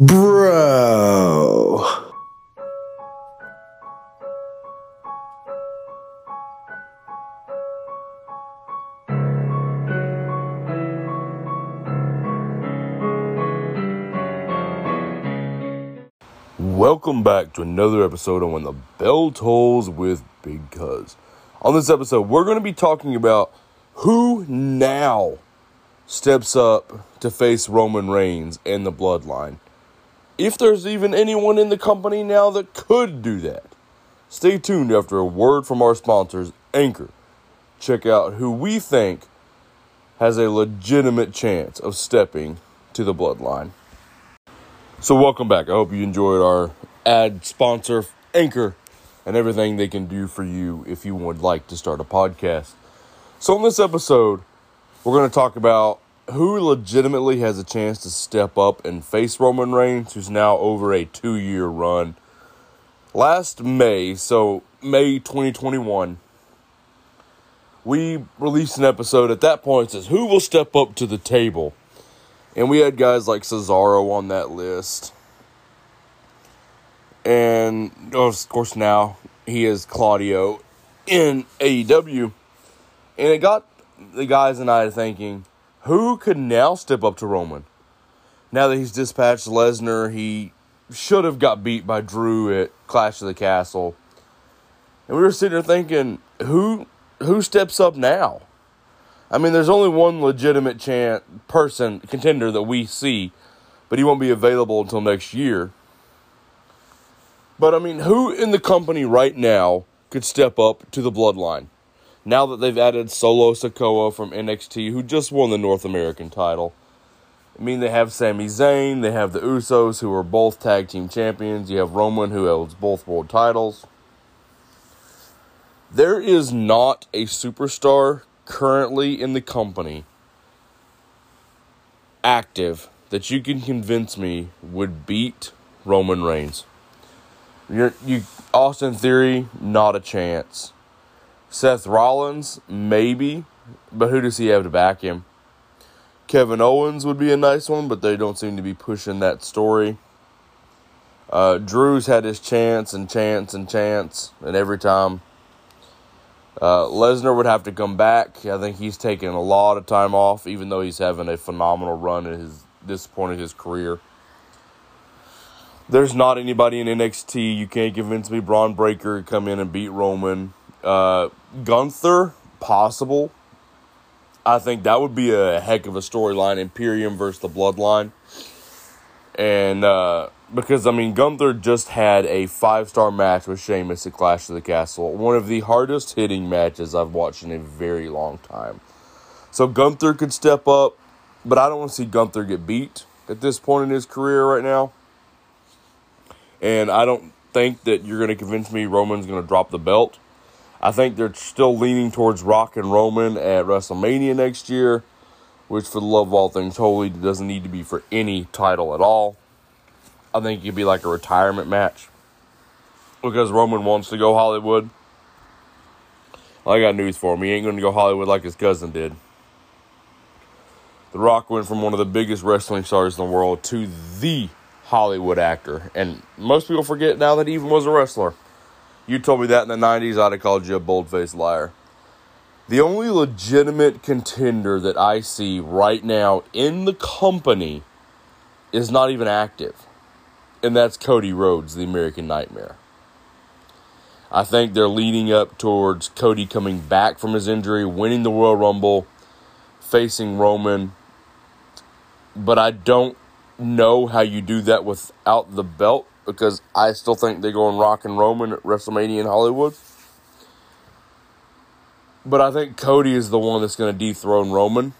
Bro. Welcome back to another episode on When the Bell Tolls with Big Cuz. On this episode, we're going to be talking about who now steps up to face Roman Reigns and the Bloodline. If there's even anyone in the company now that could do that. Stay tuned after a word from our sponsors, Anchor. Check out who we think has a legitimate chance of stepping to the Bloodline. So, welcome back. I hope you enjoyed our ad sponsor, Anchor, and everything they can do for you if you would like to start a podcast. So, in this episode, we're going to talk about who legitimately has a chance to step up and face Roman Reigns, who's now over a two year run. Last May, so May 2021, we released an episode at that point says, Who will step up to the table? And we had guys like Cesaro on that list. And oh, of course, now he is Claudio in AEW. And it got the guys and I thinking, who could now step up to Roman? Now that he's dispatched Lesnar, he should have got beat by Drew at Clash of the Castle. And we were sitting there thinking, who who steps up now? I mean, there's only one legitimate chance person contender that we see, but he won't be available until next year. But I mean, who in the company right now could step up to the bloodline? Now that they've added Solo Sikoa from NXT, who just won the North American title. I mean, they have Sami Zayn, they have the Usos, who are both tag team champions. You have Roman, who holds both world titles. There is not a superstar currently in the company active that you can convince me would beat Roman Reigns. You're, you Austin Theory, not a chance. Seth Rollins, maybe, but who does he have to back him? Kevin Owens would be a nice one, but they don't seem to be pushing that story. Uh, Drew's had his chance and chance and chance, and every time uh, Lesnar would have to come back. I think he's taking a lot of time off, even though he's having a phenomenal run in his this point in his career. There's not anybody in NXT. You can't convince me Bron Breakker come in and beat Roman. Uh, Gunther, possible. I think that would be a heck of a storyline. Imperium versus the Bloodline. And uh, because I mean Gunther just had a five star match with Sheamus at Clash of the Castle, one of the hardest hitting matches I've watched in a very long time. So Gunther could step up, but I don't want to see Gunther get beat at this point in his career right now. And I don't think that you're going to convince me Roman's going to drop the belt. I think they're still leaning towards Rock and Roman at WrestleMania next year, which, for the love of all things holy, doesn't need to be for any title at all. I think it could be like a retirement match because Roman wants to go Hollywood. I got news for him. He ain't going to go Hollywood like his cousin did. The Rock went from one of the biggest wrestling stars in the world to the Hollywood actor. And most people forget now that he even was a wrestler. You told me that in the 90s, I'd have called you a bold faced liar. The only legitimate contender that I see right now in the company is not even active, and that's Cody Rhodes, the American Nightmare. I think they're leading up towards Cody coming back from his injury, winning the Royal Rumble, facing Roman. But I don't know how you do that without the belt because I still think they're going Rock and Roman at WrestleMania in Hollywood. But I think Cody is the one that's going to dethrone Roman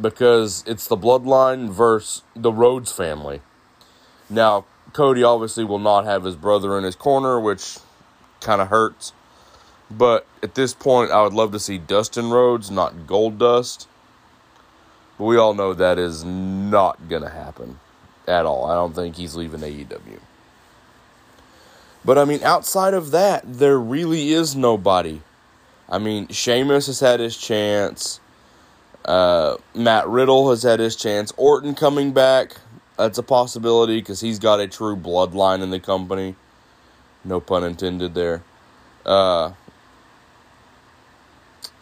because it's the bloodline versus the Rhodes family. Now, Cody obviously will not have his brother in his corner, which kind of hurts. But at this point, I would love to see Dustin Rhodes, not Goldust. But we all know that is not going to happen at all. I don't think he's leaving AEW. But I mean, outside of that, there really is nobody. I mean, Sheamus has had his chance. Uh, Matt Riddle has had his chance. Orton coming back. That's a possibility because he's got a true bloodline in the company. No pun intended there. Uh,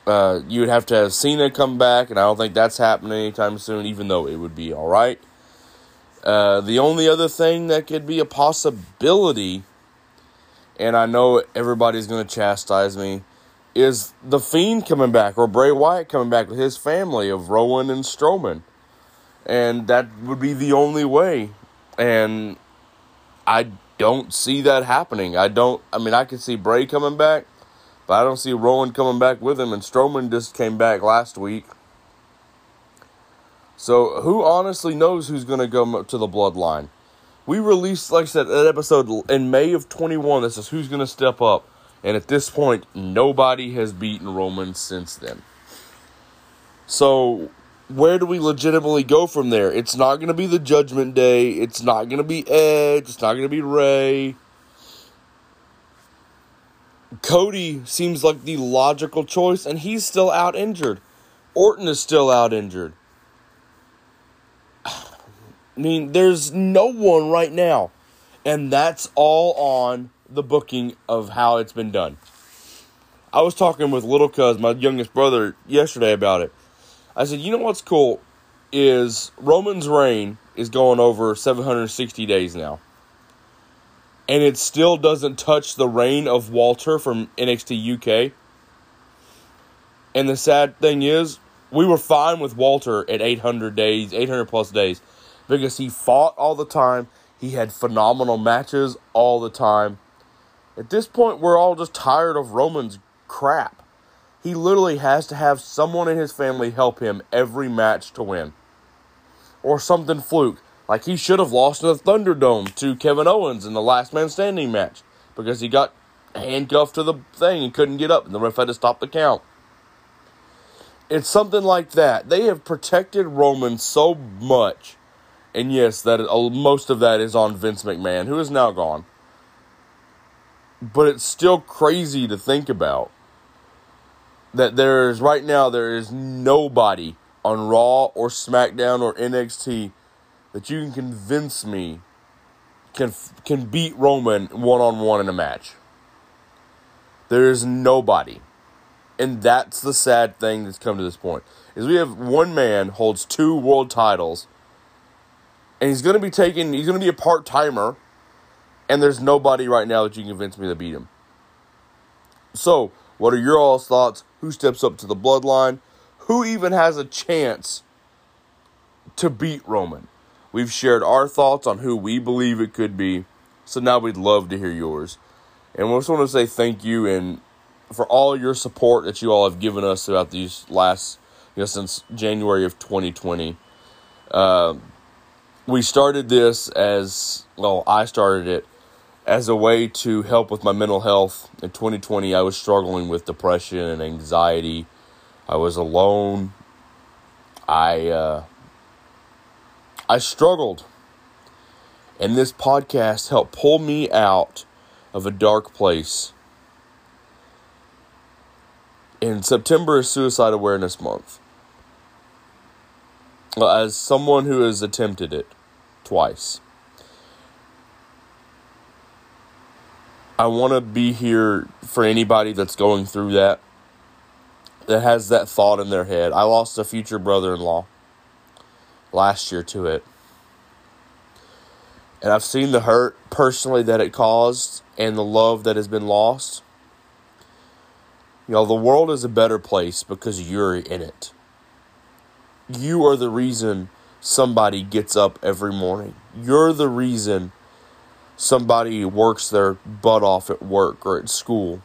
uh, you would have to have Cena come back, and I don't think that's happening anytime soon, even though it would be all right. Uh, the only other thing that could be a possibility, and I know everybody's going to chastise me, is the Fiend coming back or Bray Wyatt coming back with his family of Rowan and Strowman. And that would be the only way. And I don't see that happening. I don't, I mean, I could see Bray coming back, but I don't see Rowan coming back with him. And Strowman just came back last week. So who honestly knows who's going to go to the bloodline? We released, like I said, that episode in May of 21 This is who's going to step up. And at this point, nobody has beaten Roman since then. So, where do we legitimately go from there? It's not going to be the Judgment Day. It's not going to be Edge. It's not going to be Ray. Cody seems like the logical choice, and he's still out injured. Orton is still out injured. I mean, there's no one right now. And that's all on the booking of how it's been done. I was talking with little cuz, my youngest brother, yesterday about it. I said, you know what's cool is Roman's reign is going over 760 days now. And it still doesn't touch the reign of Walter from NXT UK. And the sad thing is, we were fine with Walter at 800 days, 800 plus days, because he fought all the time. He had phenomenal matches all the time. At this point, we're all just tired of Roman's crap. He literally has to have someone in his family help him every match to win. Or something fluke. Like he should have lost in the Thunderdome to Kevin Owens in the last man standing match because he got handcuffed to the thing and couldn't get up, and the ref had to stop the count. It's something like that. They have protected Roman so much, and yes, that uh, most of that is on Vince McMahon, who is now gone but it's still crazy to think about that there is right now there is nobody on Raw or SmackDown or NXT that you can convince me can can beat Roman one on one in a match. There is nobody. And that's the sad thing that's come to this point. Is we have one man holds two world titles and he's going to be taking he's going to be a part-timer and there's nobody right now that you can convince me to beat him. So, what are your all's thoughts? Who steps up to the bloodline? Who even has a chance to beat Roman? We've shared our thoughts on who we believe it could be. So now we'd love to hear yours. And we just want to say thank you and for all your support that you all have given us throughout these last, you know, since January of 2020. Uh, we started this as well. I started it as a way to help with my mental health. In 2020, I was struggling with depression and anxiety. I was alone. I uh, I struggled, and this podcast helped pull me out of a dark place. In September is Suicide Awareness Month. As someone who has attempted it twice, I want to be here for anybody that's going through that, that has that thought in their head. I lost a future brother in law last year to it. And I've seen the hurt personally that it caused and the love that has been lost. You know, the world is a better place because you're in it. You are the reason somebody gets up every morning. You're the reason somebody works their butt off at work or at school,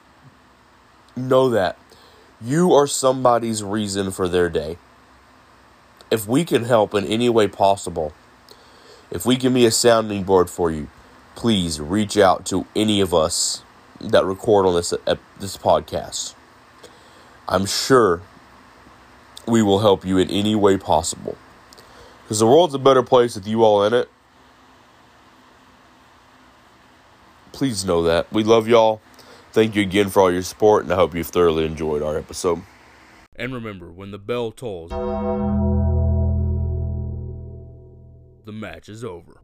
know that you are somebody's reason for their day. If we can help in any way possible, if we can be a sounding board for you, please reach out to any of us that record on this this podcast. I'm sure we will help you in any way possible. Because the world's a better place with you all in it. Please know that. We love y'all. Thank you again for all your support, and I hope you've thoroughly enjoyed our episode. And remember, when the bell tolls. the match is over.